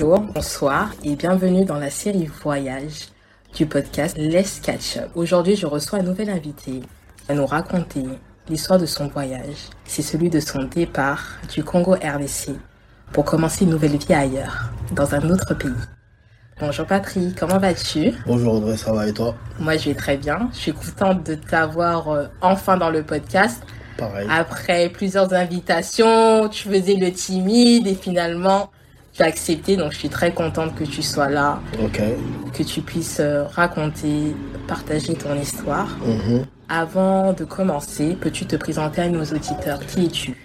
Bonjour, bonsoir et bienvenue dans la série Voyage du podcast Let's Catch Up. Aujourd'hui, je reçois un nouvel invité à nous raconter l'histoire de son voyage. C'est celui de son départ du Congo RDC pour commencer une nouvelle vie ailleurs, dans un autre pays. Bonjour Patrick, comment vas-tu? Bonjour Audrey, ça va et toi? Moi je vais très bien. Je suis contente de t'avoir euh, enfin dans le podcast. Pareil. Après plusieurs invitations, tu faisais le timide et finalement tu as accepté. Donc je suis très contente que tu sois là, Ok. que tu puisses euh, raconter, partager ton histoire. Mhm. Avant de commencer, peux-tu te présenter à nos auditeurs? Qui es-tu?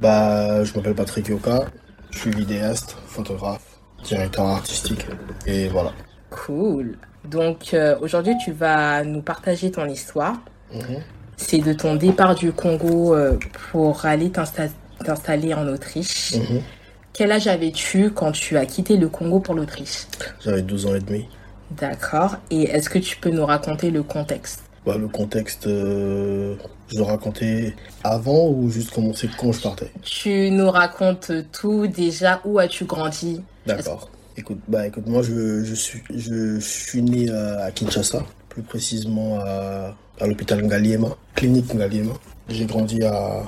Bah, je m'appelle Patrick Yoka, je suis vidéaste, photographe, directeur artistique. Et voilà. Cool. Donc euh, aujourd'hui, tu vas nous partager ton histoire. Mhm. C'est de ton départ du Congo euh, pour aller t'insta- t'installer en Autriche. Mhm. Quel âge avais-tu quand tu as quitté le Congo pour l'Autriche J'avais 12 ans et demi. D'accord. Et est-ce que tu peux nous raconter le contexte Bah, le contexte, euh, je dois raconter avant ou juste commencer quand je partais Tu nous racontes tout déjà. Où as-tu grandi D'accord. Écoute, bah écoute, moi je, je suis je, suis né à, Kinshasa, plus précisément à, à l'hôpital Ngaliema, clinique Ngaliema. J'ai grandi à,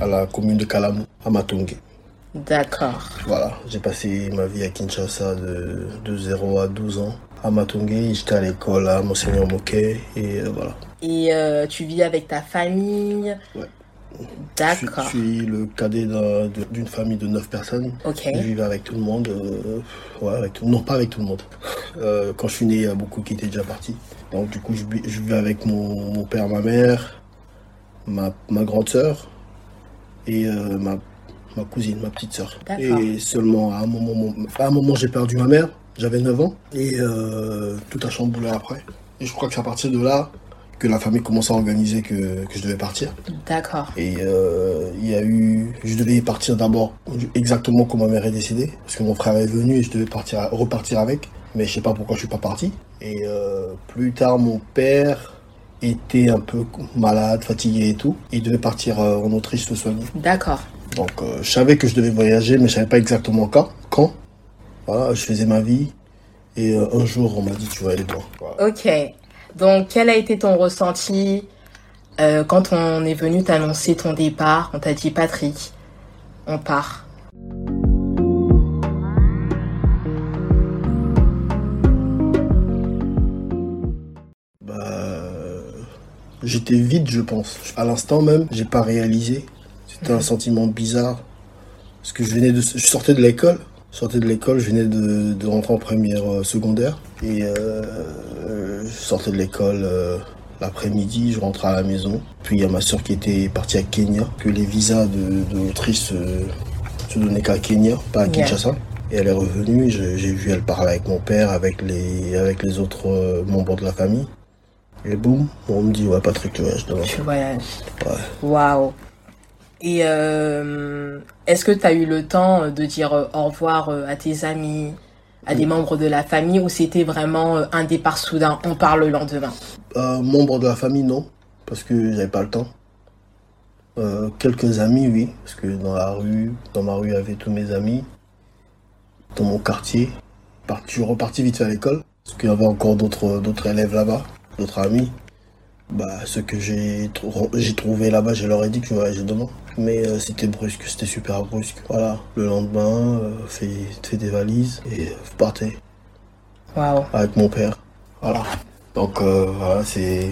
à la commune de Kalamu, à Matonge. D'accord. Voilà, j'ai passé ma vie à Kinshasa de, de 0 à 12 ans. À Matonge, j'étais à l'école à Monseigneur Moquet et euh, voilà. Et euh, tu vis avec ta famille? Ouais. Je suis, D'accord. je suis le cadet d'un- de- d'une famille de 9 personnes. Ok. Je vivais avec tout le monde. euh, ouais, avec tout, non, pas avec tout le monde. Euh, quand je suis né, il y a beaucoup qui étaient déjà partis. Donc, du coup, je, vivais avec mon, mon père, ma mère, ma, ma grande sœur et euh, ma, ma cousine, ma petite sœur. Et seulement à un moment, à un moment j'ai perdu ma mère. J'avais 9 ans. Et euh, tout a chamboulé après. Et je crois que c'est à partir de là que la famille commence à organiser que, que je devais partir. D'accord. Et euh, il y a eu, je devais partir d'abord exactement comme ma mère est décédée, parce que mon frère est venu et je devais partir, repartir avec, mais je sais pas pourquoi je suis pas parti. Et euh, plus tard, mon père était un peu malade, fatigué et tout, il devait partir en Autriche se soigner. D'accord. Donc euh, je savais que je devais voyager, mais je savais pas exactement quand. Quand. Voilà, je faisais ma vie. Et euh, un jour, on m'a dit tu vas aller loin. Voilà. Ok. Donc, quel a été ton ressenti euh, quand on est venu t'annoncer ton départ? On t'a dit Patrick, on part. Bah, j'étais vide, je pense. À l'instant même, j'ai pas réalisé. C'était un sentiment bizarre. Parce que je venais de, je sortais de l'école. Je sortais de l'école, je venais de, de rentrer en première euh, secondaire. Et euh, je sortais de l'école euh, l'après-midi, je rentrais à la maison. Puis il y a ma soeur qui était partie à Kenya, que les visas de, de l'Autriche se, se donnaient qu'à Kenya, pas à Yeah. Kinshasa. Et elle est revenue, j'ai vu elle parler avec mon père, avec les, avec les autres membres de la famille. Et boum, on me dit, ouais, Patrick, tu voyages demain. Tu voyages. Ouais. Waouh. Et euh, est-ce que tu as eu le temps de dire euh, au revoir euh, à tes amis, à des membres de la famille, ou c'était vraiment euh, un départ soudain On part le lendemain? Euh, membre de la famille, non, parce que j'avais pas le temps. Euh, quelques amis, oui, parce que dans la rue, dans ma rue, il y avait tous mes amis. Dans mon quartier, je suis reparti vite fait à l'école, parce qu'il y avait encore d'autres d'autres élèves là-bas, d'autres amis. Bah, ceux que j'ai trou- j'ai trouvé là-bas, je leur ai dit que je voyageais demain. Mais euh, c'était brusque, c'était super brusque. Voilà, le lendemain, euh, fait, fait des valises et euh, vous partez Waouh. avec mon père. Voilà. Donc euh, voilà, c'est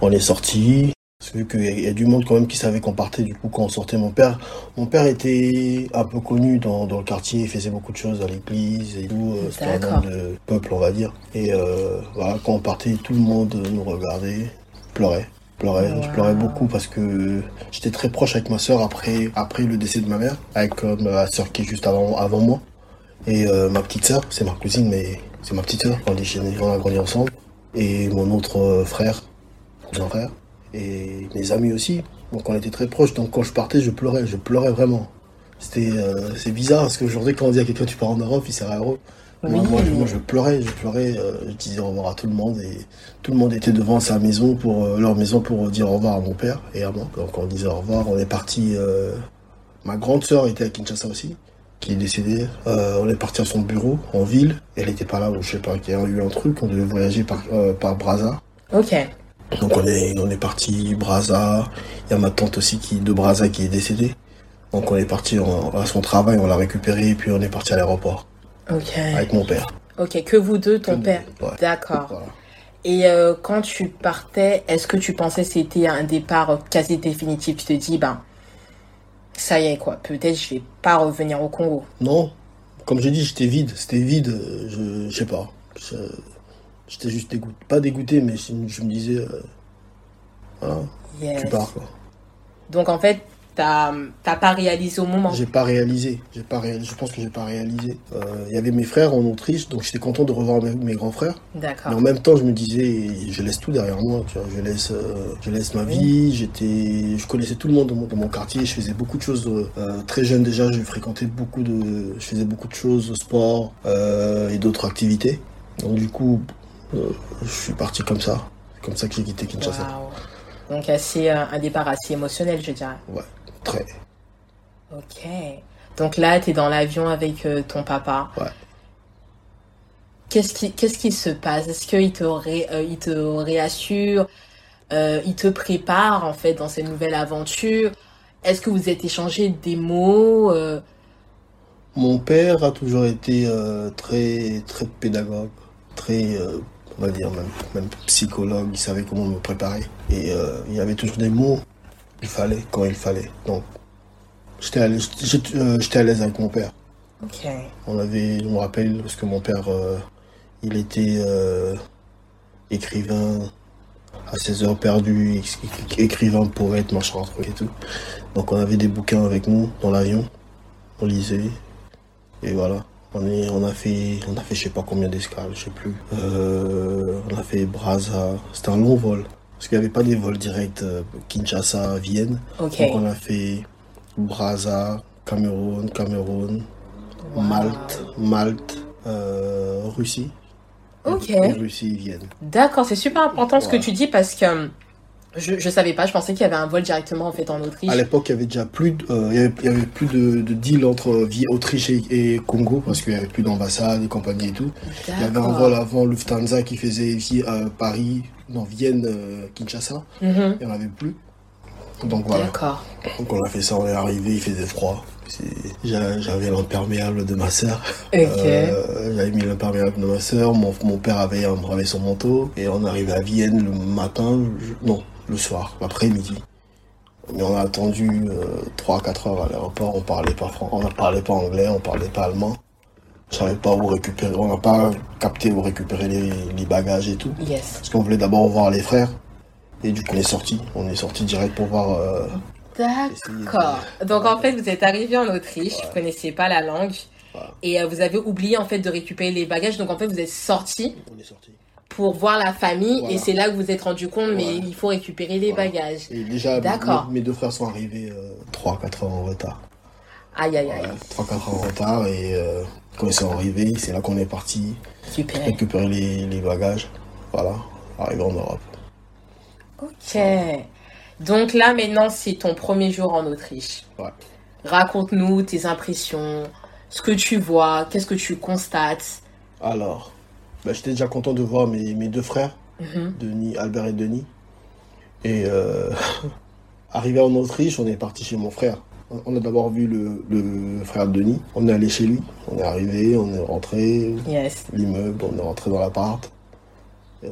on est sorti. Parce que qu'il y, a- il y a du monde quand même qui savait qu'on partait. Du coup, quand on sortait, mon père, mon père était un peu connu dans, dans le quartier. Il faisait beaucoup de choses à l'église et tout. C'était un homme de peuple, on va dire. Et voilà, quand on partait, tout le monde nous regardait, pleurait. Pleurait, je pleurais beaucoup parce que j'étais très proche avec ma soeur après, après le décès de ma mère, avec euh, ma soeur qui est juste avant, avant moi. Et euh, ma petite sœur, c'est ma cousine, mais c'est ma petite sœur. On, a grandi ensemble. Et mon autre euh, frère, cousin frère. Et mes amis aussi. Donc on était très proches. Donc quand je partais, je pleurais. Je pleurais vraiment. C'était, euh, c'est bizarre parce qu'aujourd'hui, quand on dit à quelqu'un tu pars en Europe, il sera heureux. Moi, Oui. moi, je, moi, je pleurais, je pleurais, euh, je disais au revoir à tout le monde et tout le monde était devant sa maison pour euh, leur maison pour dire au revoir à mon père et à moi. Donc on disait au revoir, on est parti. euh, ma grande sœur était à Kinshasa aussi, qui est décédée. On est parti à son bureau en ville. Elle était pas là, ou je sais pas, il y a eu un truc. On devait voyager par, par Brazza. Ok. Donc on est, on est parti Brazza. Il y a ma tante aussi qui de Brazza qui est décédée. Donc on est parti à son travail, on l'a récupéré et puis on est parti à l'aéroport Ok. avec mon père. Ok, que vous deux, ton Que père. ouais. D'accord. Voilà. Et euh, quand tu partais, est-ce que tu pensais que c'était un départ quasi définitif? Tu te dis, ben, ça y est, quoi. Peut-être je vais pas revenir au Congo. Non, comme j'ai dit, j'étais vide. C'était vide. euh, Je, je sais pas. J'étais juste dégoûté. Pas dégoûté, mais je, je me disais, euh, voilà, Yes. tu pars quoi. Donc en fait, t'as pas réalisé au moment. J'ai pas réalisé. J'ai pas réalisé. Je pense que j'ai pas réalisé. Euh, Il y avait mes frères en Autriche, donc j'étais content de revoir mes, mes grands frères. Mais D'accord. en même temps, je me disais, je laisse tout derrière moi. Tu vois, je laisse, euh, je laisse ma vie. J'étais, je connaissais tout le monde dans mon, dans mon quartier. Je faisais beaucoup de choses euh, très jeune déjà. Je fréquentais beaucoup de, je faisais beaucoup de choses, sport euh, et d'autres activités. Donc du coup, euh, je suis parti comme ça. C'est comme ça que j'ai quitté Kinshasa. Donc assez euh, un départ assez émotionnel, je dirais. Ouais, très. Ok. Donc là, tu es dans l'avion avec euh, ton papa. Ouais. Qu'est-ce qui, qu'est-ce qui se passe? Est-ce qu'il te, ré- euh, il te réassure euh, Il te prépare en fait dans cette nouvelle aventure? Est-ce que vous êtes échangé des mots Mon père a toujours été très très pédagogue, très on va dire même, même psychologue. Il savait comment me préparer et il y avait toujours des mots qu'il fallait quand il fallait. Donc j'étais à l'aise, j'étais, euh, j'étais à l'aise avec mon père. Ok. On avait, je me rappelle parce que mon père euh, il était euh, écrivain à ses heures perdues, éc- écrivain, poète, machin, truc et tout. Donc on avait des bouquins avec nous dans l'avion, on lisait et voilà. On, est, on a fait, on a fait je sais pas combien d'escales, je sais plus. Euh, on a fait Brazza, c'était un long vol parce qu'il n'y avait pas des vols directs euh, Kinshasa, Vienne. Ok. Donc on a fait Brazza, Cameroun, Cameroun, Wow. Malte, Malte, euh, Russie. Ok. Et Russie, Vienne. D'accord, c'est super important ce que tu dis parce que je, je savais pas, je pensais qu'il y avait un vol directement en fait en Autriche. À l'époque, il y avait déjà plus de, euh, il y avait, il y avait plus de, de deal entre vie Autriche et, et Congo parce qu'il y avait plus d'ambassades et compagnie et tout. Il y avait un vol avant Lufthansa qui faisait vie à Paris, non Vienne, euh, Kinshasa. Mhm. Il n'y en avait plus. Donc voilà. D'accord. Donc on a fait ça, on est arrivé, il faisait froid. J'avais l'imperméable de ma sœur. Euh, J'avais mis l'imperméable de ma sœur, mon, mon père avait, avait son manteau, et on arrivé à Vienne le matin, je- non, le soir, l'après-midi. Mais on a attendu 3-4 heures à l'aéroport, on parlait pas fran- on ne parlait pas anglais, on parlait pas allemand. Je savais pas où récupérer, on n'a pas capté où récupérer les, les bagages et tout. Yes. Parce qu'on voulait d'abord voir les frères. Et du coup, on est sorti. On est sorti direct pour voir. euh, D'accord. Donc en fait, vous êtes arrivé en Autriche, vous connaissiez pas la langue et euh, vous avez oublié en fait de récupérer les bagages. Donc en fait, vous êtes sorti on est sorti. Pour voir la famille Voilà. et c'est là que vous vous êtes rendu compte, mais Ouais. il faut récupérer les Voilà. bagages. Et déjà, D'accord. mes, mes deux frères sont arrivés 3-4 heures en retard. Aïe aïe aïe. Ouais, 3-4 heures en retard. Et euh, quand ils sont arrivés, c'est là qu'on est parti récupérer les, les bagages. Voilà, arrivé en Europe. Ok. Donc là maintenant, c'est ton premier jour en Autriche. Ouais. Raconte-nous tes impressions, ce que tu vois, qu'est-ce que tu constates. Alors, bah, j'étais déjà content de voir mes, mes deux frères, Mhm. Denis, Albert et Denis. Et euh, arrivé en Autriche, on est parti chez mon frère. On- a d'abord vu le, le frère de Denis. On est allé chez lui. On est arrivé, on est rentré, Yes. l'immeuble, on est rentré dans l'appart. Euh,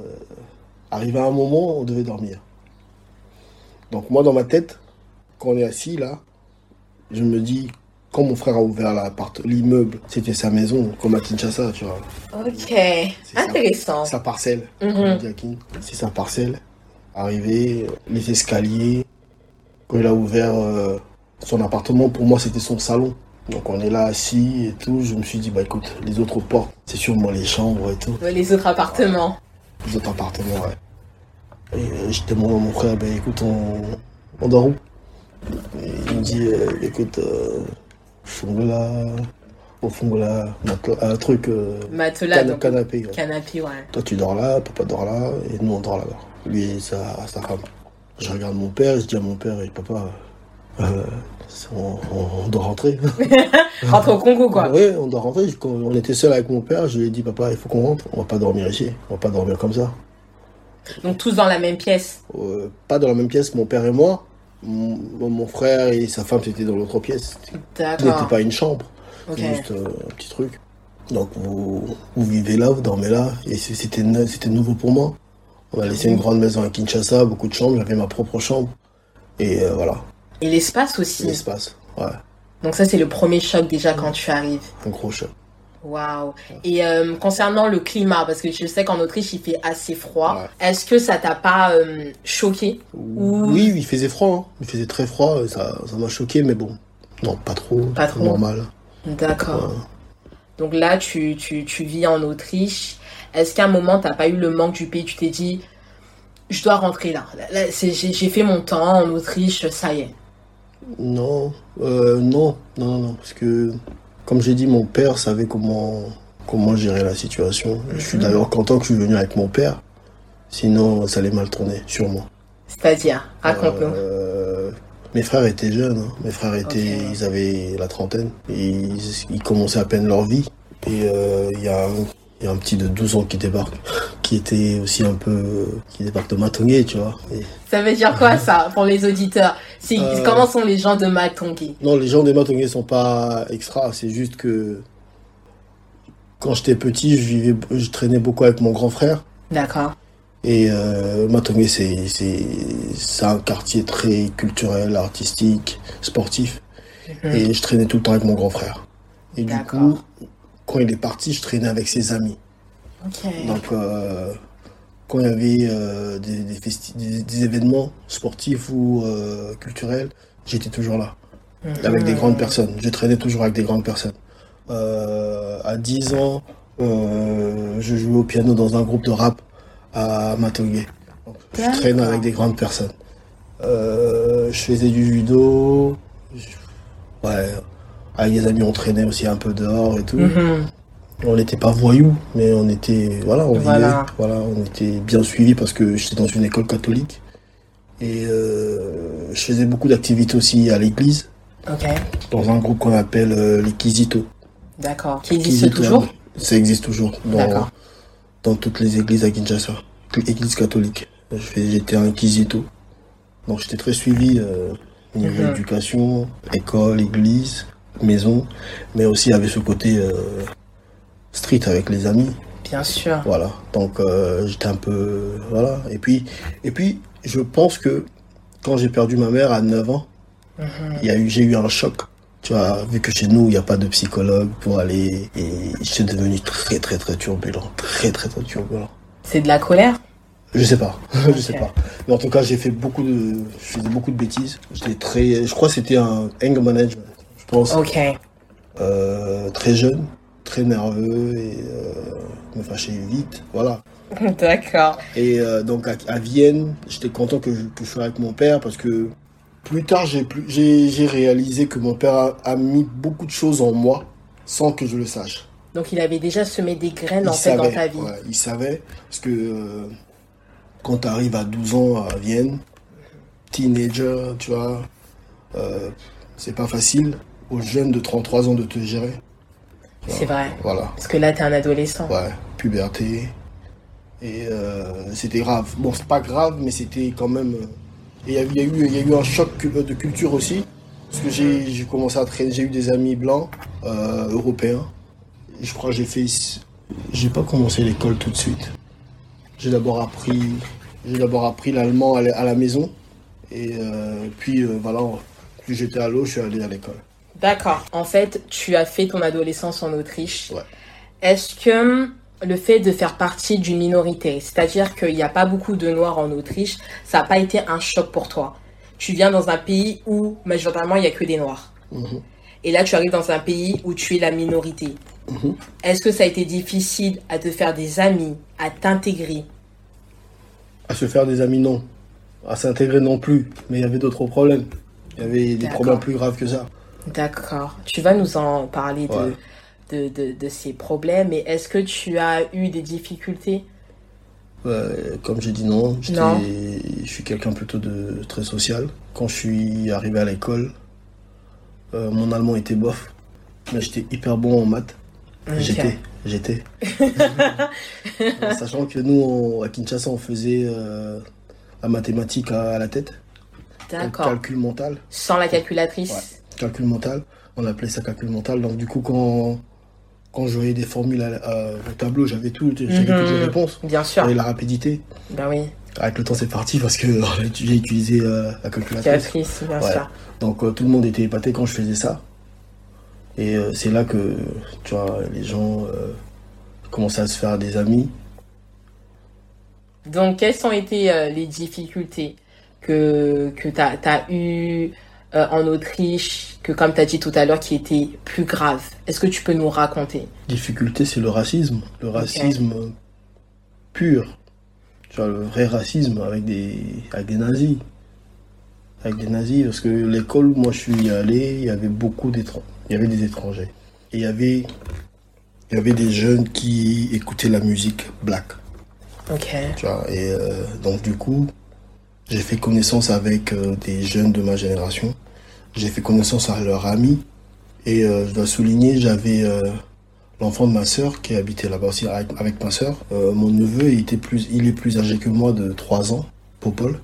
arrivé à un moment, on devait dormir. Donc moi, dans ma tête, quand on est assis là, je me dis, quand mon frère a ouvert l'immeuble, c'était sa maison, comme à Kinshasa, tu vois. Ok. Intéressant. Sa parcelle, dit à King. c'est sa parcelle. Arrivé, les escaliers. Quand il a ouvert euh, son appartement, pour moi, c'était son salon. Donc on est là assis et tout. Je me suis dit, bah écoute, les autres portes, c'est sûrement les chambres et tout. Les autres appartements. Les autres appartements, ouais. Et euh, je demande à mon frère, bah écoute, on, on dort où? Et Il me dit, euh, écoute, euh, Fungola, au Fungola, un truc, euh, Matelas, donc canapé. ouais. canapé, ouais. Toi, tu dors là, papa dort là, et nous, on dort là-bas. Lui et sa, sa femme. Je regarde mon père, je dis à mon père, et papa, Euh, on, on doit rentrer. Rentre au Congo, quoi. Oui, on doit rentrer. Quand on était seul avec mon père, je lui ai dit, papa, il faut qu'on rentre. On va pas dormir ici. On va pas dormir comme ça. Donc tous dans la même pièce. Euh, pas dans la même pièce, mon père et moi. Mon, mon frère et sa femme, c'était dans l'autre pièce. Ce n'était D'accord. pas une chambre. Ok. Juste euh, un petit truc. Donc vous, vous vivez là, vous dormez là. Et c'était nouveau pour moi. On a laissé une grande maison à Kinshasa, beaucoup de chambres. J'avais ma propre chambre. Et euh, voilà, Et l'espace aussi. l'espace. Ouais, Donc ça, c'est le premier choc déjà quand tu arrives. un gros choc. Waouh. Et euh, concernant le climat, parce que je sais qu'en Autriche, il fait assez froid. Ouais. Est-ce que ça t'a pas euh, choqué Ou- Oui, il faisait froid. hein. Il faisait très froid. et Ça ça m'a choqué, mais bon. Non, pas trop. Pas trop. Normal. D'accord. Donc là, tu, tu, tu vis en Autriche. Est-ce qu'à un moment, t'as pas eu le manque du pays? Tu t'es dit, je dois rentrer là. Là, là, c'est- j'ai fait mon temps en Autriche, ça y est. Non, euh, non, non, non, non, parce que, comme j'ai dit, mon père savait comment, comment gérer la situation. Je suis d'ailleurs content que je suis venu avec mon père, sinon ça allait mal tourner, sûrement. C'est-à-dire, raconte-nous. Euh, mes frères étaient jeunes, hein. mes frères étaient, ils avaient la trentaine, et ils, ils commençaient à peine leur vie. Et euh, il y, a un- il y a un petit de 12 ans qui débarque, qui était aussi un peu, qui débarque de Matongué, tu vois. Et- Ça veut dire quoi ça pour les auditeurs? Euh, Comment sont les gens de Matongi Non, les gens des Matongais sont pas extra. C'est juste que quand j'étais petit, je vivais, je traînais beaucoup avec mon grand frère. D'accord. Et euh, Matongais, c'est un quartier très culturel, artistique, sportif. Et je traînais tout le temps avec mon grand frère. Et du D'accord. coup, quand il est parti, je traînais avec ses amis. Donc, euh, quand il y avait euh, des, des, festi- des- des événements sportifs ou euh, culturels, j'étais toujours là, avec des grandes personnes. Je traînais toujours avec des grandes personnes. À 10 ans, je jouais au piano dans un groupe de rap à Matongué. Donc, Je traîne avec des grandes personnes. Je faisais du judo. Je- Ouais, avec des amis, on traînait aussi un peu dehors et tout. Mhm. On n'était pas voyous, mais on était, voilà, on Voilà. vivait, voilà, on était bien suivis parce que j'étais dans une école catholique. Et euh, je faisais beaucoup d'activités aussi à l'église, dans un groupe qu'on appelle euh, les Kizito. D'accord. Qui existe Kizito, toujours Ça existe toujours dans, dans toutes les églises à Kinshasa. Je fais- J'étais un Kizito. Donc j'étais très suivi euh, au niveau Mhm. éducation, école, église, maison, mais aussi avec ce côté euh, street avec les amis. Bien sûr. Voilà, donc euh, j'étais un peu... Voilà, et puis, et puis je pense que quand j'ai perdu ma mère à 9 ans, il y a eu, j'ai eu un choc. Tu vois, vu que chez nous, il n'y a pas de psychologue pour aller... Et j'étais devenu très très très turbulent, très très très turbulent. C'est de la colère? Je sais pas, je sais pas. Mais en tout cas, j'ai fait beaucoup de... Je faisais beaucoup de bêtises. J'étais très... Je crois que c'était un anger management, pense. Ok. Euh, très jeune, très nerveux et euh, me fâchais vite, voilà. D'accord. Et euh, donc à, à Vienne, j'étais content que je, que je sois avec mon père parce que plus tard, j'ai plus- j'ai j'ai réalisé que mon père a, a mis beaucoup de choses en moi sans que je le sache. Donc il avait déjà semé des graines en fait dans ta vie. ouais, il savait parce que quand tu arrives à 12 ans à Vienne, teenager, tu vois, c'est pas facile aux jeunes de 33 ans de te gérer. C'est vrai. Voilà. Parce que là, t'es un adolescent. Ouais, puberté. Et euh, c'était grave. Bon, c'est pas grave, mais c'était quand même. euh, Et il y, a- il y a eu- il y a eu un choc cu- de culture aussi. Parce que j'ai commencé à traîner. J'ai eu des amis blancs, euh, européens. Et je crois que j'ai fait. J'ai pas commencé l'école tout de suite. J'ai d'abord appris. J'ai d'abord appris l'allemand à la, maison. Et euh, puis euh, voilà, plus j'étais à l'eau, je suis allé à l'école. D'accord. En fait, tu as fait ton adolescence en Autriche. Ouais. Est-ce que le fait de faire partie d'une minorité, c'est-à-dire qu'il n'y a pas beaucoup de Noirs en Autriche, ça n'a pas été un choc pour toi? Tu viens dans un pays où majoritairement il n'y a que des Noirs. Mhm. Et là, tu arrives dans un pays où tu es la minorité. Mhm. Est-ce que ça a été difficile à te faire des amis, à t'intégrer? À se faire des amis, non. À s'intégrer non plus. Mais il y avait d'autres problèmes. Il y avait des problèmes plus graves que ça. D'accord. Tu vas nous en parler de, Ouais. de, de, de ces problèmes. Mais est-ce que tu as eu des difficultés? Ouais, comme j'ai dit non, je suis quelqu'un plutôt de très social. Quand je suis arrivé à l'école, euh, mon allemand était bof, mais j'étais hyper bon en maths. J'étais, j'étais. Sachant que nous, on- à Kinshasa, on faisait euh, la mathématique à, à la tête, D'accord. calcul mental. Sans la calculatrice. Ouais. Calcul mental, on appelait ça calcul mental. Donc du coup, quand, quand je voyais des formules à- à- au tableau, j'avais tout, j'avais Mhm. toutes les réponses. Bien sûr. J'avais la rapidité. Ben oui. Avec le temps, c'est parti parce que j'ai utilisé euh, la calculatrice. Calculatrice, bien Ouais. sûr. Donc euh, tout le monde était épaté quand je faisais ça. Et euh, c'est là que, tu vois, les gens commençaient à se faire des amis. Donc, quelles ont été les difficultés que, que tu as, eues euh, en Autriche, que comme tu as dit tout à l'heure, qui étaient plus graves Est-ce que tu peux nous raconter? Difficulté, c'est le racisme. Le racisme euh, pur. Tu vois, le vrai racisme avec des, avec des nazis. Avec des nazis, parce que l'école où moi je suis allé, il y avait beaucoup d'étrangers. Il y avait des étrangers. Et il y avait, il y avait des jeunes qui écoutaient la musique black. Ok. Tu vois, et euh, donc du coup, j'ai fait connaissance avec euh, des jeunes de ma génération. J'ai fait connaissance avec leurs amis. Et euh, je dois souligner, j'avais euh, l'enfant de ma sœur qui habitait là-bas aussi avec, avec ma sœur. Euh, mon neveu, il, était plus, il est plus âgé que moi de 3 ans, Popol.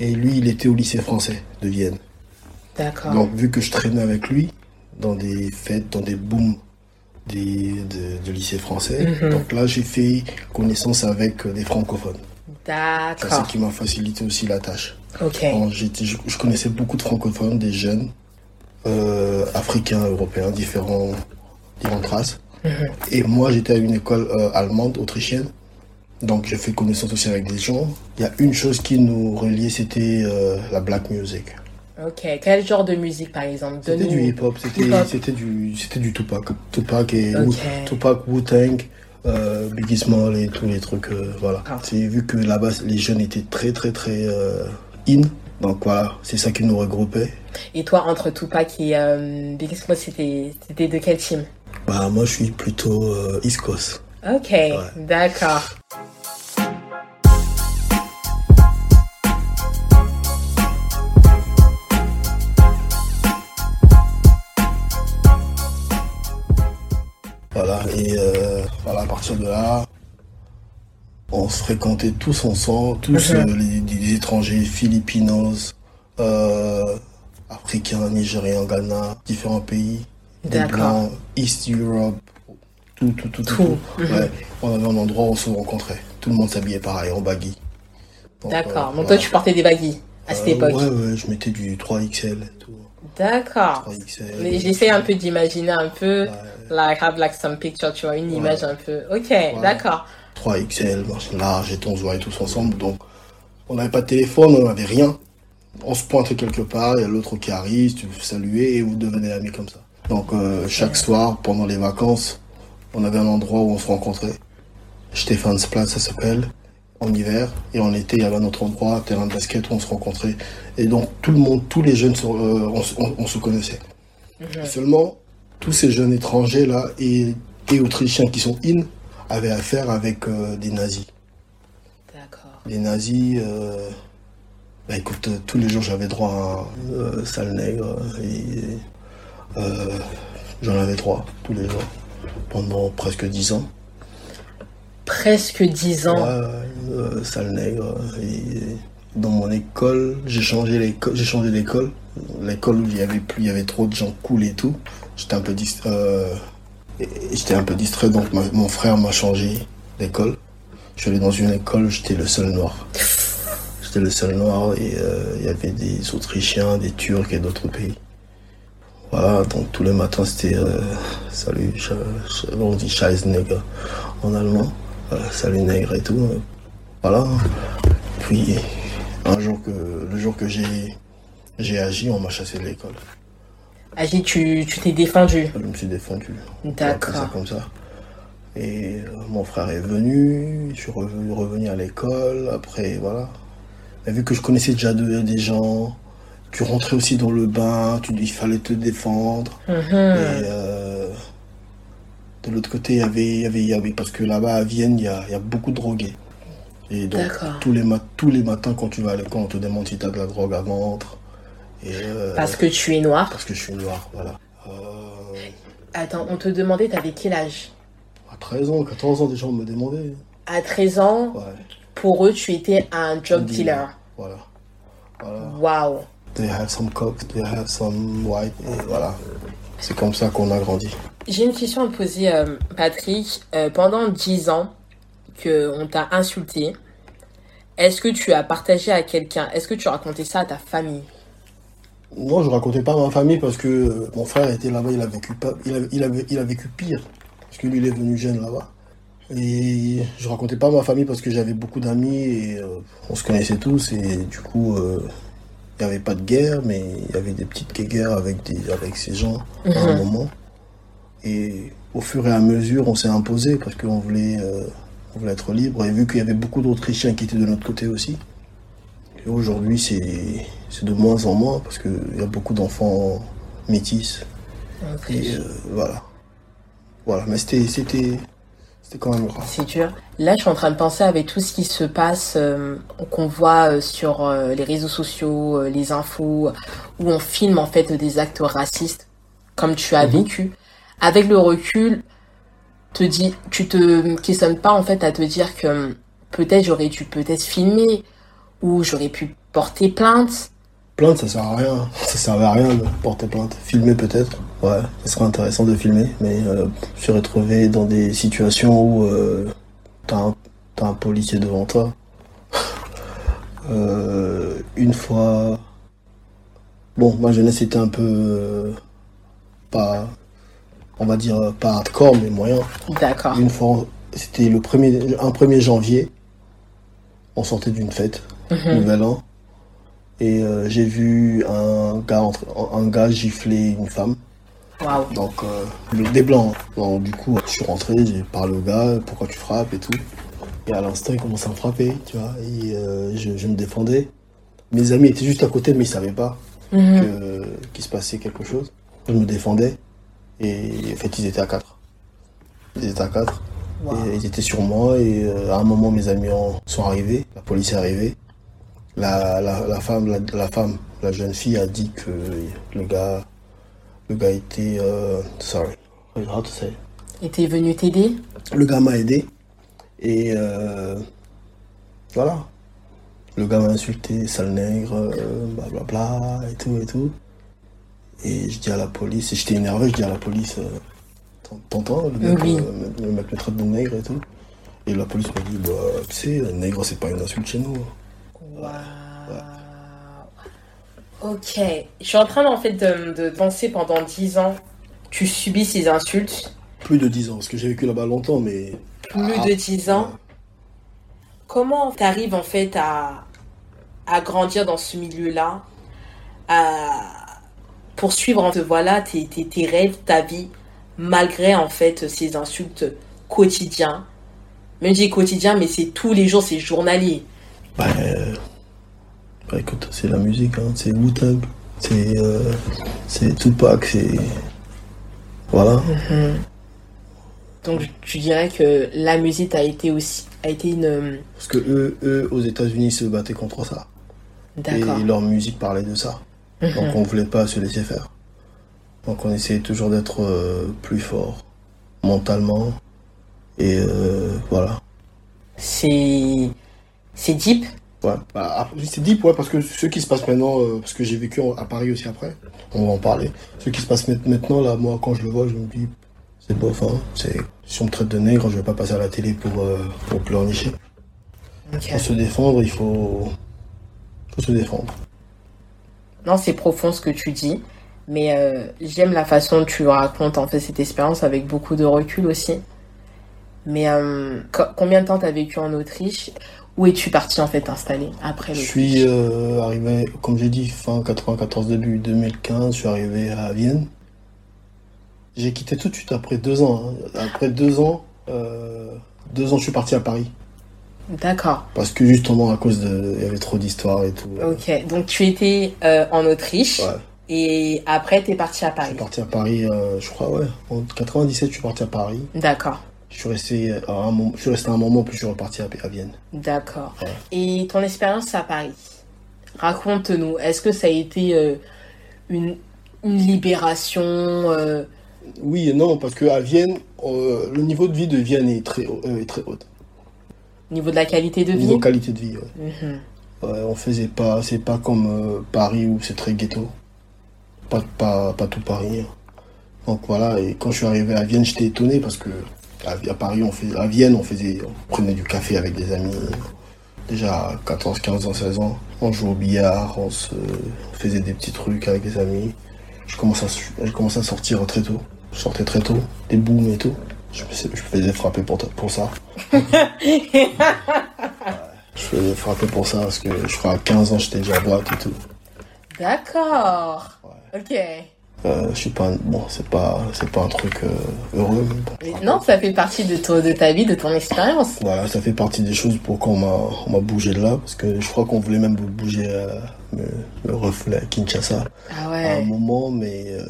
Et lui, il était au lycée français de Vienne. D'accord. Donc vu que je traînais avec lui dans des fêtes, dans des booms des, de, de lycée français, Mhm. donc là j'ai fait connaissance avec des francophones. C'est ça D'accord. qui m'a facilité aussi la tâche. Je, je connaissais beaucoup de francophones, des jeunes, euh, africains, européens, différents, différentes races. Mhm. Et moi, j'étais à une école euh, allemande, autrichienne. Donc, j'ai fait connaissance aussi avec des gens. Il y a une chose qui nous reliait, c'était euh, la black music. Ok. Quel genre de musique, par exemple? C'était du hip-hop, c'était du, Tupac. Tupac et Tupac, Wu-Tang, euh, Biggie Small et tous les trucs, euh, voilà. Ah. C'est vu que là-bas, les jeunes étaient très, très, très euh, in. Donc voilà, c'est ça qui nous regroupait. Et toi, entre Tupac et euh, c'était c'était de quel team? Bah, moi, je suis plutôt euh, East Coast. Ok. D'accord. Voilà, et euh, voilà, à partir de là, on se fréquentait tous ensemble, tous Mhm. euh, les, étrangers, Philippinos, euh, Africains, Nigériens, Ghana, différents pays, des D'accord. Blancs, East Europe, tout, tout, tout, tout. Tout. tout. Mhm. Ouais, on avait un endroit où on se rencontrait. Tout le monde s'habillait pareil, en baggy. Donc, D'accord. euh, Donc, toi, tu portais des baggy à cette Euh, époque. Ouais, ouais, je mettais du 3XL et tout. D'accord. 3XL. Mais j'essaie un peu d'imaginer un peu, like, have like some picture, tu vois, une Ouais. image un peu. Ok, d'accord. 3XL, machin large et on se voyait tous ensemble. Donc, on n'avait pas de téléphone, on n'avait rien. On se pointe quelque part, il y a l'autre qui arrive, tu veux saluer et vous devenez amis comme ça. Donc, euh, chaque soir, pendant les vacances, on avait un endroit où on se rencontrait. Stéphansplatz, ça s'appelle, en hiver. Et en été, il y avait un autre endroit, terrain de basket, où on se rencontrait. Et donc, tout le monde, tous les jeunes, euh, on, se- on- on se connaissait. Seulement, tous ces jeunes étrangers là et, et autrichiens qui sont in avaient affaire avec euh, des nazis. D'accord. Les nazis, euh, bah écoute, tous les jours j'avais droit à un euh, sale nègre et euh, j'en avais droit tous les jours pendant presque dix ans. Presque 10 ans. Ouais, sale nègre. Et dans mon école, j'ai changé l'école. J'ai changé d'école. L'école où il y avait plus, il y avait trop de gens cool et tout. J'étais un peu. J'étais un peu distrait, donc mon frère m'a changé d'école. Je suis allé dans une école, j'étais le seul noir. J'étais le seul noir et euh, il y avait des Autrichiens, des Turcs et d'autres pays. Voilà, donc tous les matins c'était euh, salut, on dit Scheiß Nègre en allemand. Salut nègre et tout. Voilà. Puis un jour que le jour que j'ai j'ai agi, on m'a chassé de l'école. Agi, tu t'es défendu. Je me suis défendu. D'accord. comme ça. Et euh, mon frère est venu, je suis revenu, revenu à l'école, après voilà. Mais vu que je connaissais déjà de- des gens, tu rentrais aussi dans le bain, tu, il fallait te défendre. Mhm. Et euh, de l'autre côté, il y avait, il y avait, il y avait, parce que là-bas à Vienne, il y a, il y a beaucoup de drogués. Et donc, tous les, tous les matins, quand tu vas à l'école, on te demande si tu as de la drogue à vendre. Et, euh, Parce que tu es noir. parce que je suis noir, voilà. Euh, Attends, on te demandait, t'avais quel âge? à 13 ans, 14 ans, des gens me demandaient. À 13 ans, Ouais. pour eux, tu étais un drug dealer. Voilà. Voilà. Waouh. They have some coke, they have some white, et voilà. C'est comme ça qu'on a grandi. J'ai une question à te poser, euh, Patrick. Pendant 10 ans qu'on t'a insulté, est-ce que tu as partagé à quelqu'un? Est-ce que tu as raconté ça à ta famille? Moi, je racontais pas à ma famille parce que euh, mon frère était là-bas, il a vécu pas, il a, il a vécu pire. Parce que lui, il est venu jeune là-bas. Et je racontais pas à ma famille parce que j'avais beaucoup d'amis et euh, on se connaissait tous. Et du coup, euh, il n'y avait pas de guerre, mais il y avait des petites guerres avec, des, avec ces gens à un moment. Et au fur et à mesure, on s'est imposé parce qu'on voulait, euh, on voulait être libre. Et vu qu'il y avait beaucoup d'Autrichiens qui étaient de notre côté aussi. Et aujourd'hui, c'est c'est de moins en moins parce qu'il y a beaucoup d'enfants métis. Et euh, voilà. Voilà, mais c'était c'était c'était quand même grave. C'est dur. Là, je suis en train de penser avec tout ce qui se passe, euh, qu'on voit euh, sur euh, les réseaux sociaux, euh, les infos, où on filme en fait des actes racistes, comme tu as vécu. Avec le recul, te dis, tu te questionnes pas en fait à te dire que peut-être j'aurais dû peut-être filmer ou j'aurais pu porter plainte. Plainte, ça sert à rien. Ça servait à rien de porter plainte. Filmer peut-être. Ouais, ça serait intéressant de filmer. Mais euh, je suis retrouvé dans des situations où euh, t'as un, t'as un policier devant toi. Euh, une fois. Bon, ma jeunesse était un peu. euh, pas. On va dire pas hardcore, mais moyen. D'accord. Une fois, c'était le premier, un 1er janvier, on sortait d'une fête, Nouvel An, et euh, j'ai vu un gars, entre- un gars gifler une femme, Waouh. donc euh, des blancs. hein. Donc, du coup, je suis rentré, j'ai parlé au gars, pourquoi tu frappes et tout. Et à l'instant, il commence à me frapper, tu vois, et euh, je, je me défendais. Mes amis étaient juste à côté, mais ils savaient pas Mhm. qu'il se passait quelque chose. Je me défendais, et en fait, ils étaient à quatre. Ils étaient à quatre. Wow. Et ils étaient sur moi et à un moment mes amis sont arrivés, la police est arrivée. La, la, la femme, la, la femme, la jeune fille a dit que le gars, le gars était, euh, sorry, how to say? T'es venu t'aider? Le gars m'a aidé et euh, voilà. Le gars m'a insulté, sale nègre, euh, blablabla et tout et tout. Et je dis à la police, et j'étais énervé, je dis à la police, euh, T'en- t'entends, le mec, Oui. euh, le mec me traite de nègre et tout? Et la police m'a dit, bah, tu sais, nègre c'est pas une insulte chez nous. Waouh. Ok. Je suis en train en fait de, de penser pendant 10 ans, tu subis ces insultes. Plus de 10 ans, parce que j'ai vécu là-bas longtemps, mais. Plus Ah. de 10 ans. Comment t'arrives en fait à, à grandir dans ce milieu-là, à poursuivre en te voilà tes, tes, tes rêves, ta vie, malgré en fait ces insultes quotidiens? Même je dis quotidien, mais c'est tous les jours, c'est journalier. Bah, euh, bah, écoute, c'est la musique, hein. c'est Wu-Tang, c'est euh, c'est Tupac, c'est. Voilà. Donc tu dirais que la musique a été aussi a été une Parce que eux, eux aux États-Unis, se battaient contre ça. d'accord. Et leur musique parlait de ça. Donc on voulait pas se laisser faire. Donc on essayait toujours d'être euh, plus fort mentalement. Et euh, voilà. C'est c'est deep? Ouais. Bah, c'est deep, ouais, parce que ce qui se passe maintenant, euh, parce que j'ai vécu à Paris aussi après, on va en parler. Ce qui se passe ma- maintenant, là, moi, quand je le vois, je me dis, c'est bof, hein. C'est, si on me traite de nègre, je vais pas passer à la télé pour, euh, pour pleurnicher. Pour se défendre, il faut, faut se défendre. Non, c'est profond ce que tu dis, mais euh, j'aime la façon dont tu racontes en fait cette expérience avec beaucoup de recul aussi. Mais euh, co- combien de temps t'as vécu en Autriche? Où es-tu parti en fait t'installer après Je l'Autriche suis euh, arrivé, comme j'ai dit, fin 94, début 2015, je suis arrivé à Vienne. J'ai quitté tout de suite après deux ans. hein. Après deux ans, euh, deux ans, je suis parti à Paris. D'accord. Parce que justement, à cause de. Il y avait trop d'histoires et tout. Ok. Donc tu étais euh, en Autriche Ouais. et après t'es parti à Je Paris. suis parti à Paris, euh, je crois, ouais. En 97, je suis parti à Paris. D'accord. Je suis resté à un moment, je suis resté un moment puis je suis reparti à, à Vienne. D'accord. Ouais. Et ton expérience à Paris, raconte-nous. Est-ce que ça a été euh, une, une libération euh, Oui et non parce que à Vienne, euh, le niveau de vie de Vienne est très haut- euh, est très haut. au niveau de la qualité de vie? Niveau qualité de vie. ouais. Mhm. Ouais, on faisait pas, c'est pas comme euh, Paris où c'est très ghetto. Pas, pas, pas tout Paris. hein. Donc voilà, et quand je suis arrivé à Vienne, j'étais étonné parce que à, à Paris, on fait, à Vienne, on faisait, on prenait du café avec des amis. Déjà à 14, 15 ans, 16 ans, on jouait au billard, on, se, on faisait des petits trucs avec des amis. Je commençais à, je commençais à sortir très tôt. Je sortais très tôt, des booms et tout. Je me, fais- je me faisais frapper pour, pour ça. Je faisais frapper pour ça parce que je crois à 15 ans j'étais déjà à boîte et tout. D'accord. Ok. Euh, je suis pas bon c'est pas c'est pas un truc euh, heureux mais bon. Non, ça fait partie de, de ta vie, de ton expérience. Voilà ça fait partie des choses pour qu'on m'a on m'a bougé de là parce que je crois qu'on voulait même me bouger euh, me, me refouler à Kinshasa Ah à un ouais. moment mais euh,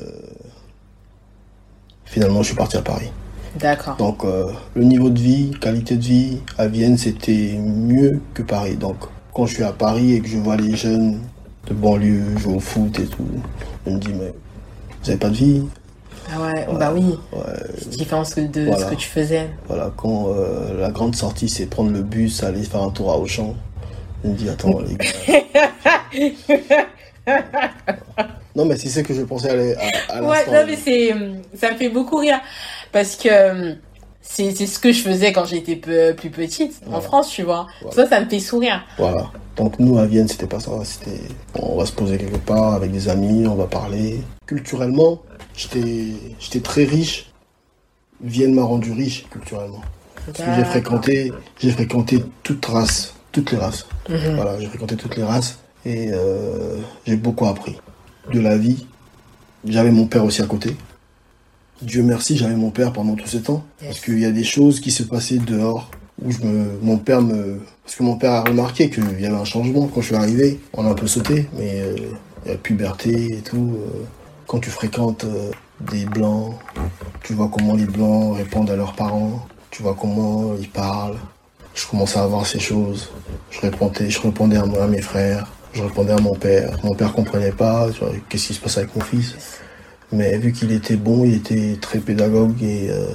finalement je suis parti à Paris. D'accord. Donc le niveau de vie, qualité de vie à Vienne, c'était mieux que Paris. Donc quand je suis à Paris et que je vois les jeunes de banlieue jouer au foot et tout, je me dis mais vous avez pas de vie Ah ouais, bah oui. Ouais, C'est différent de Voilà. ce que tu faisais. voilà, quand euh, la grande sortie c'est prendre le bus, aller faire un tour à Auchan, je me dis attends les gars. non mais c'est ça que je pensais aller à, à Ouais, non, mais c'est, ça me fait beaucoup rire. Parce que euh, c'est, c'est ce que je faisais quand j'étais peu- plus petite, en. France, tu vois. Voilà. Ça, ça me fait sourire. Voilà. Donc nous à Vienne c'était pas ça, c'était on va se poser quelque part avec des amis, on va parler. Culturellement, j'étais j'étais très riche. Vienne m'a rendu riche culturellement. Parce que j'ai fréquenté j'ai fréquenté toute race, toutes les races. Mhm. Voilà, j'ai fréquenté toutes les races et euh, j'ai beaucoup appris de la vie. J'avais mon père aussi à côté. Dieu merci, j'avais mon père pendant tout ce temps. Yes. Parce qu'il y a des choses qui se passaient dehors où je me, mon père me, parce que mon père a remarqué qu'il y avait un changement quand je suis arrivé. On a un peu sauté, mais euh, il y a la puberté et tout. euh, quand tu fréquentes euh, des blancs, tu vois comment les blancs répondent à leurs parents, tu vois comment ils parlent. Je commençais à voir ces choses. Je répondais, je répondais à, moi, à mes frères, je répondais à mon père. Mon père comprenait pas, qu'est-ce qui se passe avec mon fils? Mais vu qu'il était bon, il était très pédagogue et euh,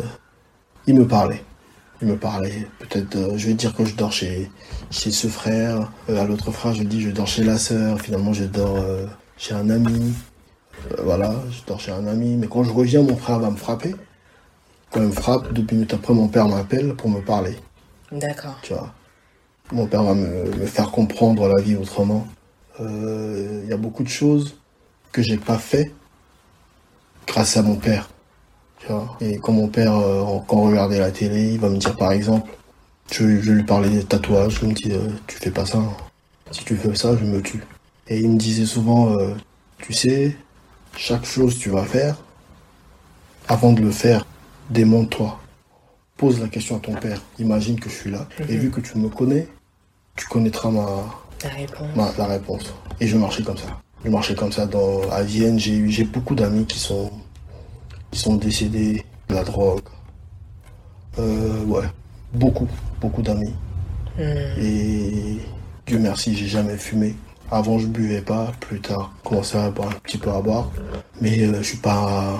il me parlait. Il me parlait. Peut-être, euh, je vais dire que je dors chez, chez ce frère. Euh, à l'autre frère, je dis je dors chez la sœur. Finalement, je dors chez un ami. Voilà, je dors chez un ami. Mais quand je reviens, mon frère va me frapper. Quand il me frappe, deux minutes après, mon père m'appelle pour me parler. D'accord. Tu vois. Mon père va me, me faire comprendre la vie autrement. Il y a beaucoup de choses que j'ai pas fait grâce à mon père. Tu vois. Et quand mon père, euh, quand on regardait la télé, il va me dire par exemple, je, je lui parlais des tatouages, il me dit euh, tu fais pas ça. hein. Si tu fais ça, je me tue. Et il me disait souvent, euh, tu sais, chaque chose que tu vas faire, avant de le faire, démonte-toi. Pose la question à ton père. Imagine que je suis là. Et vu que tu me connais, tu connaîtras ma, La réponse. ma- la réponse. Et je marchais comme ça. Je marchais comme ça dans, à Vienne. J'ai beaucoup d'amis qui sont, qui sont décédés de la drogue. Euh, ouais. Beaucoup, beaucoup d'amis. Hmm. Et Dieu merci, j'ai jamais fumé. Avant, je buvais pas. Plus tard, je commençais à boire un petit peu à boire. Mais euh, je suis pas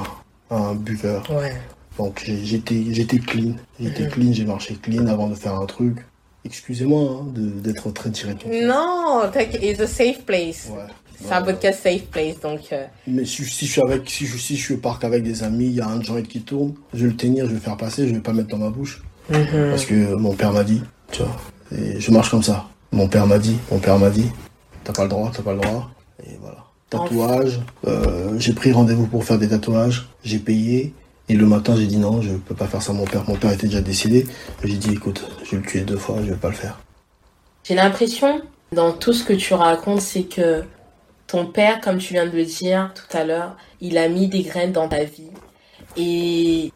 un, un buveur. Ouais. Donc j'étais j'étais clean. J'étais clean, j'ai marché clean avant de faire un truc. Excusez-moi hein, d'être très confiance. Non, it's a safe place. Ouais. C'est un podcast safe place, donc. euh, Mais si, si je suis avec, si je, si je suis au parc avec des amis, il y a un joint qui tourne, je vais le tenir, je vais le faire passer, je vais pas mettre dans ma bouche. mhm. Parce que mon père m'a dit, tu vois. Et je marche comme ça. Mon père m'a dit, mon père m'a dit, t'as pas le droit, t'as pas le droit. Et voilà. Tatouage, euh, j'ai pris rendez-vous pour faire des tatouages, j'ai payé. Et le matin, j'ai dit non, je peux pas faire ça. Mon père, mon père était déjà décédé. J'ai dit, écoute, je vais le tuer deux fois, je vais pas le faire. J'ai l'impression, dans tout ce que tu racontes, c'est que ton père, comme tu viens de le dire tout à l'heure, il a mis des graines dans ta vie. Et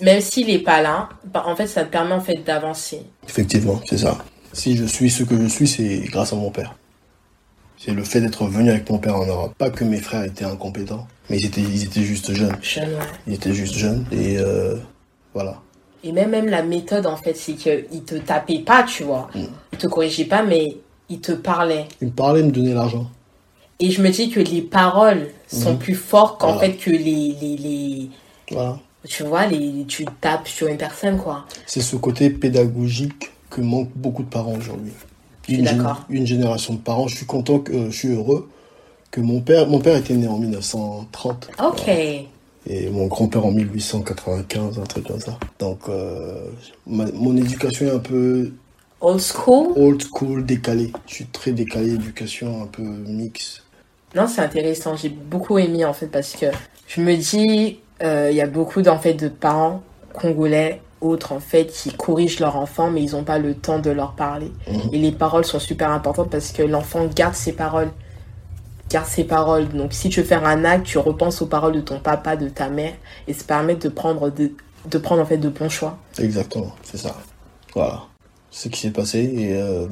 même s'il est pas là, bah, en fait, ça te permet en fait d'avancer. Effectivement, c'est ça. Si je suis ce que je suis, c'est grâce à mon père. C'est le fait d'être venu avec mon père en Europe. Pas que mes frères étaient incompétents, mais ils étaient, ils étaient juste jeunes. Jeune, ouais. Ils étaient juste jeunes et euh, voilà. Et même, même la méthode, en fait, c'est qu'il te tapait pas, tu vois. Mm. Il te corrigeait pas, mais il te parlait. Il me parlait, il me donnait l'argent. Et je me dis que les paroles sont Mhm. plus fortes qu'en Voilà. fait que les, les, les, Voilà. tu vois, les, tu tapes sur une personne, quoi. C'est ce côté pédagogique que manquent beaucoup de parents aujourd'hui. Une, une génération de parents. Je suis content, que, euh, je suis heureux que mon père, mon père était né en 1930 Ok. et mon grand-père en 1895, un truc comme ça. Donc, euh, ma- mon éducation est un peu Old school? old school, décalée. Je suis très décalé, éducation un peu mix. Non, c'est intéressant. J'ai beaucoup aimé, en fait, parce que je me dis, euh, il y a beaucoup, en fait, de parents congolais, autres, en fait, qui corrigent leurs enfants, mais ils n'ont pas le temps de leur parler. Mhm. Et les paroles sont super importantes parce que l'enfant garde ses paroles. Garde ses paroles. Donc, si tu veux faire un acte, tu repenses aux paroles de ton papa, de ta mère, et ça permet de prendre, de, de prendre, en fait, de bons choix. Exactement, c'est ça. Voilà. C'est ce qui s'est passé et euh,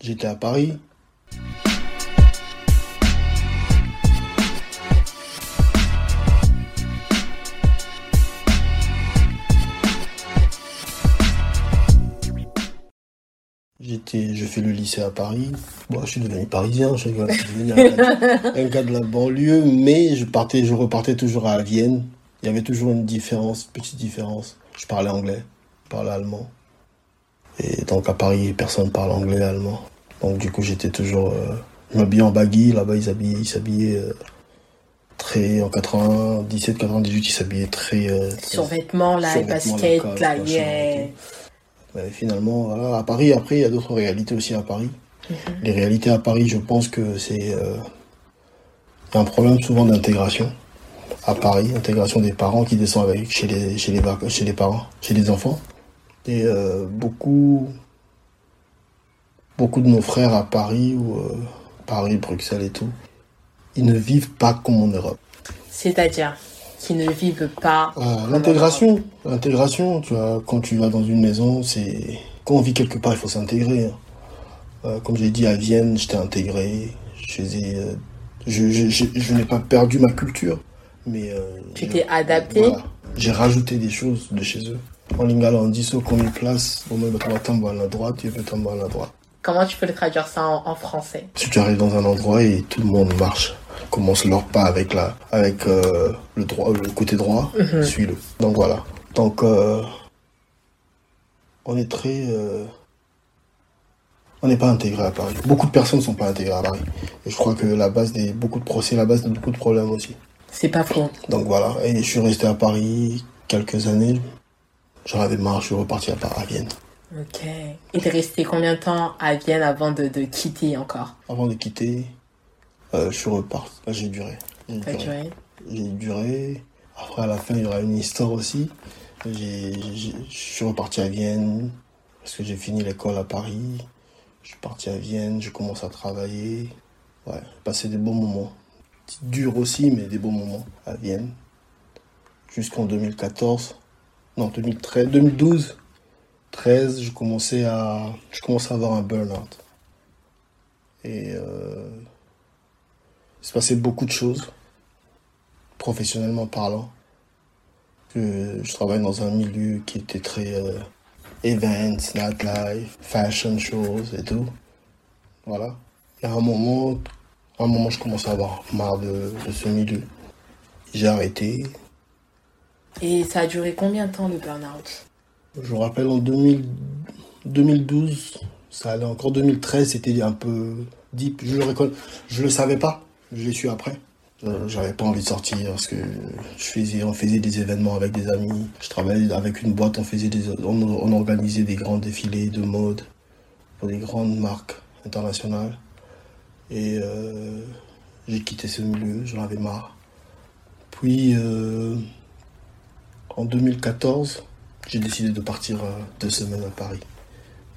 j'étais à Paris. J'étais, je fais le lycée à Paris. Bon, je suis devenu parisien, je rigole. Je suis devenu un gars, un gars de la banlieue, mais je partais, je repartais toujours à Vienne. Il y avait toujours une différence, petite différence. Je parlais anglais, je parlais allemand. Et donc à Paris, personne parle anglais et allemand. Donc du coup, j'étais toujours. Euh, je m'habillais en baggy, là-bas, ils s'habillaient, ils s'habillaient euh, très. En 97, 98, ils s'habillaient très. euh, Survêtements, là, les Survêtements, baskets, Lacoste, là, yeah. Mais finalement, voilà, à Paris, après, il y a d'autres réalités aussi à Paris. Les réalités à Paris, je pense que c'est. euh, un problème souvent d'intégration à Paris, intégration des parents qui descendent avec, chez, les, chez, les, vac- chez les parents, chez les enfants. Et euh, beaucoup. Beaucoup de nos frères à Paris, ou euh, Paris, Bruxelles et tout, ils ne vivent pas comme en Europe. C'est-à-dire? Qui ne vivent pas. Ah, L'intégration, l'intégration, tu vois, quand tu vas dans une maison, c'est quand on vit quelque part, il faut s'intégrer. hein. Euh, comme j'ai dit à Vienne, j'étais intégré. Je faisais, euh, je, je, je, je n'ai pas perdu ma culture, mais euh, Tu t'es adapté? voilà. J'ai rajouté des choses de chez eux. En lingala, on dit ça comme une place. Tu vas tomber à la droite, tu peux tomber à la droite. Comment tu peux le traduire ça en, en français? Si tu arrives dans un endroit et tout le monde marche, commence leur pas avec la, avec euh, le droit, le côté droit, suis-le. Donc voilà. Donc euh, on est très, euh, on n'est pas intégré à Paris. Beaucoup de personnes ne sont pas intégrées à Paris. Et je crois que la base des beaucoup de procès, la base de beaucoup de problèmes aussi. C'est pas faux. Donc voilà. Et je suis resté à Paris quelques années. J'en avais marre. Je suis reparti à à Vienne. Ok. Et t'es resté combien de temps à Vienne avant de, de quitter encore? Avant de quitter, euh, je suis reparti. Là, J'ai duré. J'ai T'as duré. duré j'ai duré. Après, à la fin, il y aura une histoire aussi. Je suis reparti à Vienne parce que j'ai fini l'école à Paris. Je suis parti à Vienne, je commence à travailler. Ouais, j'ai passé des bons moments. Dur aussi, mais des bons moments à Vienne. Jusqu'en 2014. Non, 2013, 2012. 13, je commençais à, je commençais à avoir un burn-out. Et euh, se passait beaucoup de choses professionnellement parlant. Que je travaille dans un milieu qui était très euh, events, nightlife, fashion shows et tout. Voilà. Et à un moment, à un moment, je commençais à avoir marre de, de ce milieu. J'ai arrêté. Et ça a duré combien de temps le burn-out? Je me rappelle en 2000 2012, ça allait encore 2013, c'était un peu deep. Je le je le savais pas. Je l'ai su après. Euh, J'avais pas envie de sortir parce que je faisais, on faisait des événements avec des amis. Je travaillais avec une boîte, on faisait des, on, on organisait des grands défilés de mode pour des grandes marques internationales. Et euh, j'ai quitté ce milieu, j'en avais marre. Puis euh, en 2014, j'ai décidé de partir deux semaines à Paris.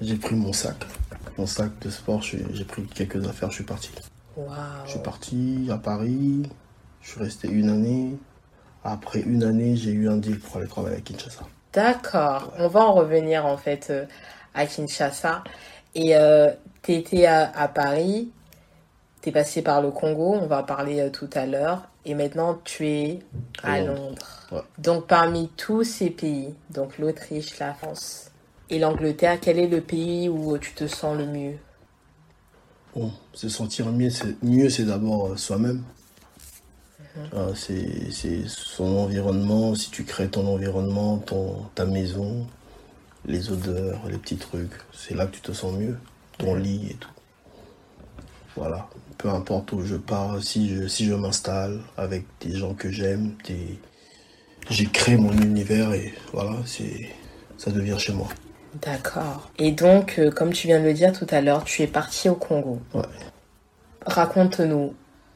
J'ai pris mon sac, mon sac de sport, j'ai pris quelques affaires, je suis parti. Je suis parti à Paris, je suis resté une année. Après une année, j'ai eu un deal pour aller travailler à Kinshasa. D'accord. On va en revenir en fait euh, à Kinshasa. Et euh, t'étais à, à Paris. tu es passé par le Congo, on va parler euh, tout à l'heure, et maintenant tu es à À Londres. Londres. Ouais. Donc parmi tous ces pays, donc l'Autriche, la France et l'Angleterre, quel est le pays où tu te sens le mieux? Bon, se sentir mieux, c'est mieux, c'est d'abord euh, soi-même. Ah, c'est c'est son environnement, si tu crées ton environnement, ton, ta maison, les odeurs, les petits trucs, c'est là que tu te sens mieux. Ton lit et tout. Voilà. Peu importe où je pars, si je, si je m'installe avec des gens que j'aime, des... j'ai créé mon univers et voilà, c'est ça devient chez moi. D'accord. Et donc, euh, comme tu viens de le dire tout à l'heure, tu es parti au Congo. Ouais. Raconte-nous,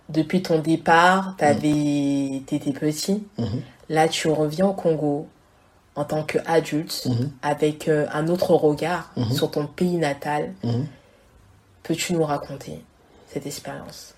depuis ton départ, t'avais, t'étais petit. Mhm. Là, tu reviens au Congo en tant qu'adulte, Mhm. avec euh, un autre regard Mhm. sur ton pays natal. Peux-tu nous raconter cette expérience?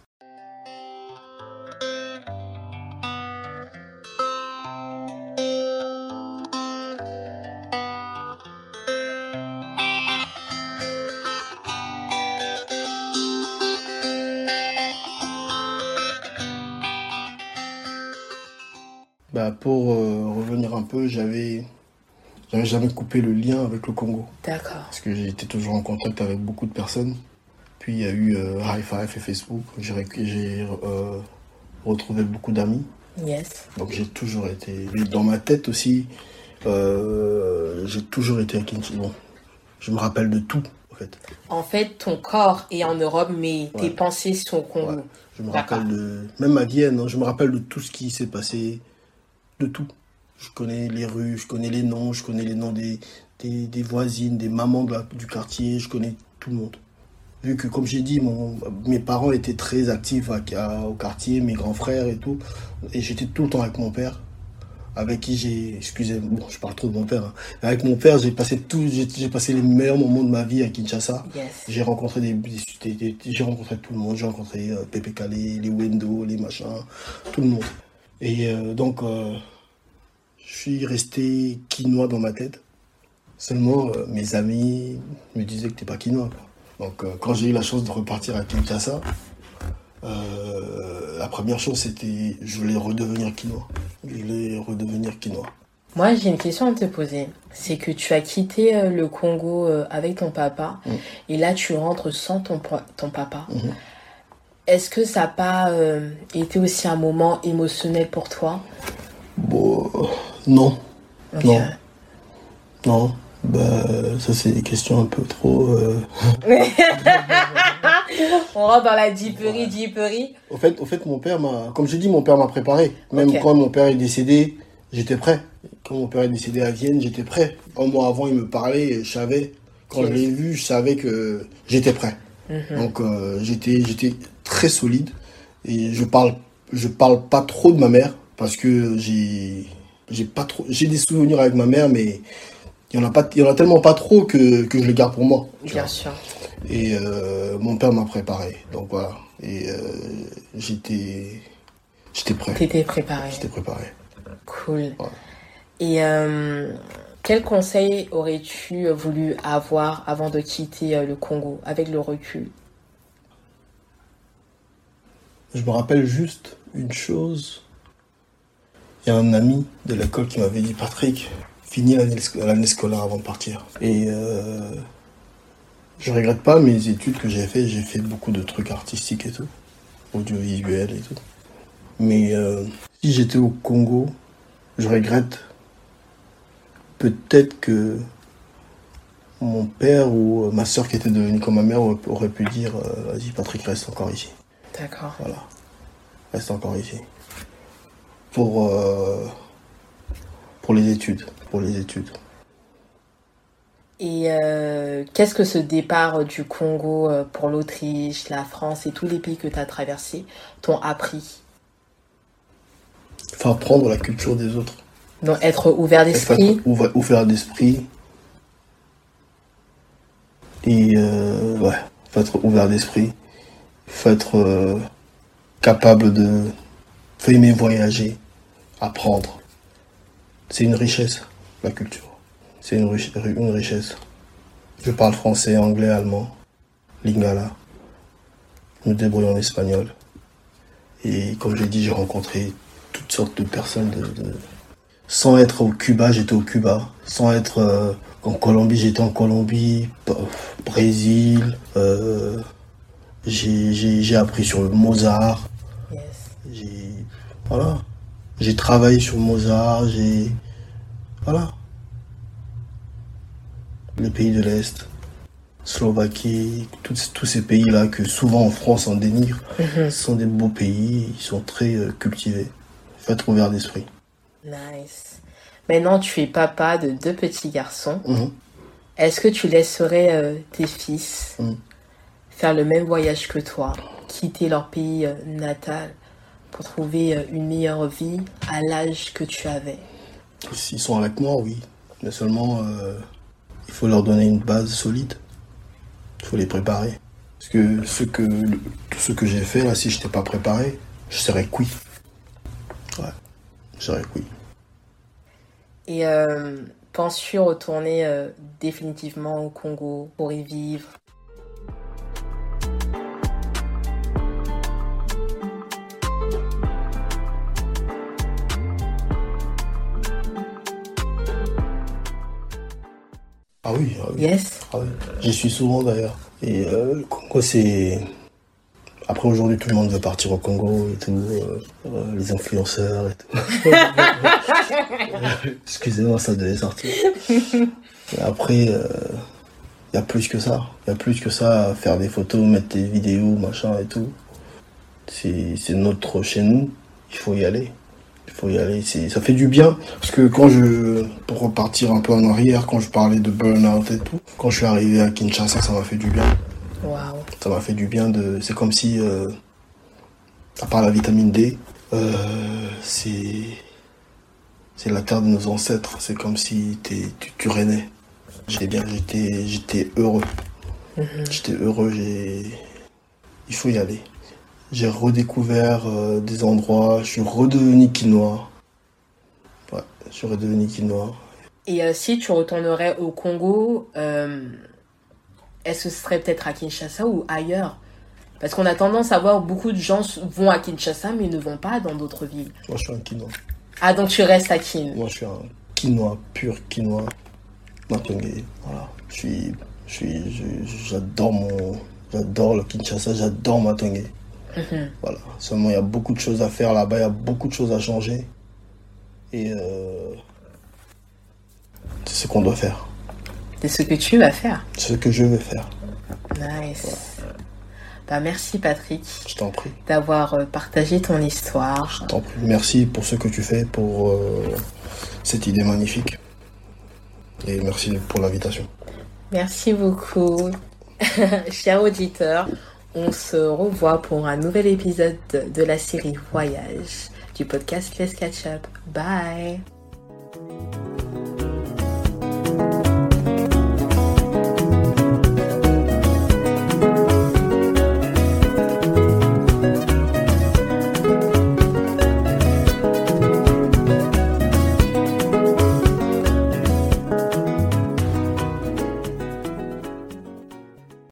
Pour euh, revenir un peu, j'avais j'avais jamais coupé le lien avec le Congo. D'accord. Parce que j'étais toujours en contact avec beaucoup de personnes. Puis il y a eu euh, High Five et Facebook. J'ai euh, retrouvé beaucoup d'amis. Yes. Donc j'ai toujours été. Dans ma tête aussi, euh, j'ai toujours été à Kinshasa. Bon, je me rappelle de tout, en fait. En fait, ton corps est en Europe, mais tes Ouais. pensées sont au Congo. Ouais. Je me rappelle de. Même à Vienne, hein, je me rappelle de tout ce qui s'est passé. De tout. Je connais les rues, je connais les noms, je connais les noms des, des, des voisines, des mamans de la- du quartier, je connais tout le monde. Vu que, comme j'ai dit, mon, mes parents étaient très actifs à- à- au quartier, mes grands frères et tout. Et j'étais tout le temps avec mon père, avec qui j'ai. Excusez, bon, je parle trop de mon père. hein. Avec mon père, j'ai passé, tout, j'ai passé les meilleurs moments de ma vie à Kinshasa. Yes. J'ai rencontré des, des- des- j'ai rencontré tout le monde. J'ai rencontré euh, Pepe Calais, les Wendo, les machins, tout le monde. Et euh, donc, euh, je suis resté quinois dans ma tête. Seulement, euh, mes amis me disaient que t'es pas quinois. quoi. Donc, quand j'ai eu la chance de repartir à Kinshasa, la première chose c'était, je voulais redevenir quinois. Je voulais redevenir quinois. Moi, j'ai une question à te poser. C'est que tu as quitté le Congo avec ton papa Mm. et là, tu rentres sans ton, pa- ton papa. Mhm. Est-ce que ça n'a pas euh, été aussi un moment émotionnel pour toi? Bon, euh, non. Non. Non, bah ça c'est des questions un peu trop. euh, On rentre dans la diperie, diperie. Au fait, au fait, mon père m'a, comme je dis, mon père m'a préparé. Même quand mon père est décédé, j'étais prêt. Quand mon père est décédé à Vienne, j'étais prêt. Un mois avant, il me parlait, et je savais. Quand je l'ai vu, je savais que j'étais prêt. Mhm. Donc euh, j'étais, j'étais très solide. Et je parle, je parle pas trop de ma mère parce que j'ai, j'ai pas trop, j'ai des souvenirs avec ma mère, mais il y en a pas, il y en a tellement pas trop que, que je les garde pour moi. Bien vois. sûr. Et euh, mon père m'a préparé. Donc voilà. Et euh, j'étais j'étais prêt. T'étais préparé. J'étais préparé. Cool. Et euh, quel conseil aurais-tu voulu avoir avant de quitter le Congo avec le recul? Je me rappelle juste une chose. Il y a un ami de l'école qui m'avait dit Patrick, finis l'année scolaire avant de partir. Et euh, je regrette pas mes études que j'ai fait. J'ai fait beaucoup de trucs artistiques et tout, audiovisuels et tout. Mais euh, si j'étais au Congo, je regrette peut-être que mon père ou ma soeur qui était devenue comme ma mère aurait- aurait pu dire euh, Vas-y, Patrick, reste encore ici. D'accord. Voilà. Reste encore ici. Pour, euh, pour les études. Pour les études. Et euh, qu'est-ce que ce départ du Congo euh, pour l'Autriche, la France et tous les pays que tu as traversés t'ont appris? Faut apprendre la culture des autres. Donc être ouvert d'esprit, ouvert d'esprit. Et euh, ouais, faut être ouvert d'esprit. Faut être euh, capable de. Faut aimer voyager, apprendre. C'est une richesse, la culture. C'est une, une richesse. Je parle français, anglais, allemand, lingala. me débrouille en espagnol. Et comme j'ai dit, j'ai rencontré toutes sortes de personnes. De, Sans être au Cuba, j'étais au Cuba. Sans être euh, en Colombie, j'étais en Colombie. Brésil. Euh, j'ai appris sur le Mozart. J'ai voilà. J'ai travaillé sur Mozart. J'ai voilà. Les pays de l'Est. Slovaquie, tous, ces pays-là que souvent en France on dénigre, mhm. sont des beaux pays, ils sont très euh, cultivés. Faut être ouvert d'esprit. Nice. Maintenant, tu es papa de deux petits garçons. Mhm. Est-ce que tu laisserais euh, tes fils mhm. Faire le même voyage que toi, quitter leur pays euh, natal pour trouver une meilleure vie à l'âge que tu avais S'ils sont avec moi, oui. Mais seulement, il faut leur donner une base solide faut les préparer. Parce que ce que tout ce que j'ai fait là, si je n'étais pas préparé, je serais cuit. Ouais, je serais cuit. Et euh, penses-tu retourner euh, définitivement au Congo pour y vivre? Ah oui, ah oui. Yes. Ah oui. J'y suis souvent d'ailleurs. Et euh, le Congo, c'est. Après, aujourd'hui, tout le monde veut partir au Congo et tout. Euh, euh, les influenceurs et tout. Excusez-moi, ça devait sortir. Et après, il y a plus que ça. Il y a plus que ça faire des photos, mettre des vidéos, machin et tout. C'est notre chez nous. Il faut y aller faut y aller. Ça fait du bien. Parce que quand je, pour repartir un peu en arrière, quand je parlais de burn-out et tout, quand je suis arrivé à Kinshasa, ça m'a fait du bien. Ça m'a fait du bien de, c'est comme si, euh, à part la vitamine D, euh, c'est, c'est la terre de nos ancêtres. C'est comme si tu, tu. J'étais bien, j'étais, j'étais heureux. Mm-hmm. J'étais heureux, j'ai, il faut y aller. J'ai redécouvert euh, des endroits, je suis redevenu quinoa. Ouais, je suis redevenu quinoa. Et euh, si tu retournerais au Congo, euh, est-ce que ce serait peut-être à Kinshasa ou ailleurs? Parce qu'on a tendance à voir beaucoup de gens vont à Kinshasa mais ne vont pas dans d'autres villes. Moi je suis un quinoa. Ah donc tu restes à Kin Moi je suis un quinoa, pur quinoa. Voilà. Je suis, je suis, j'adore mon, j'adore le Kinshasa, j'adore Matongé. Voilà. Seulement, il y a beaucoup de choses à faire là-bas, il y a beaucoup de choses à changer. Et euh, c'est ce qu'on doit faire. C'est ce que tu vas faire. C'est ce que je vais faire. Nice. Bah, merci Patrick. Je t'en prie. D'avoir euh, partagé ton histoire. Je t'en prie. Merci pour ce que tu fais, pour euh, cette idée magnifique. Et merci pour l'invitation. Merci beaucoup. Cher auditeur, on se revoit pour un nouvel épisode de la série Voyage du podcast Let's Catch Up. Bye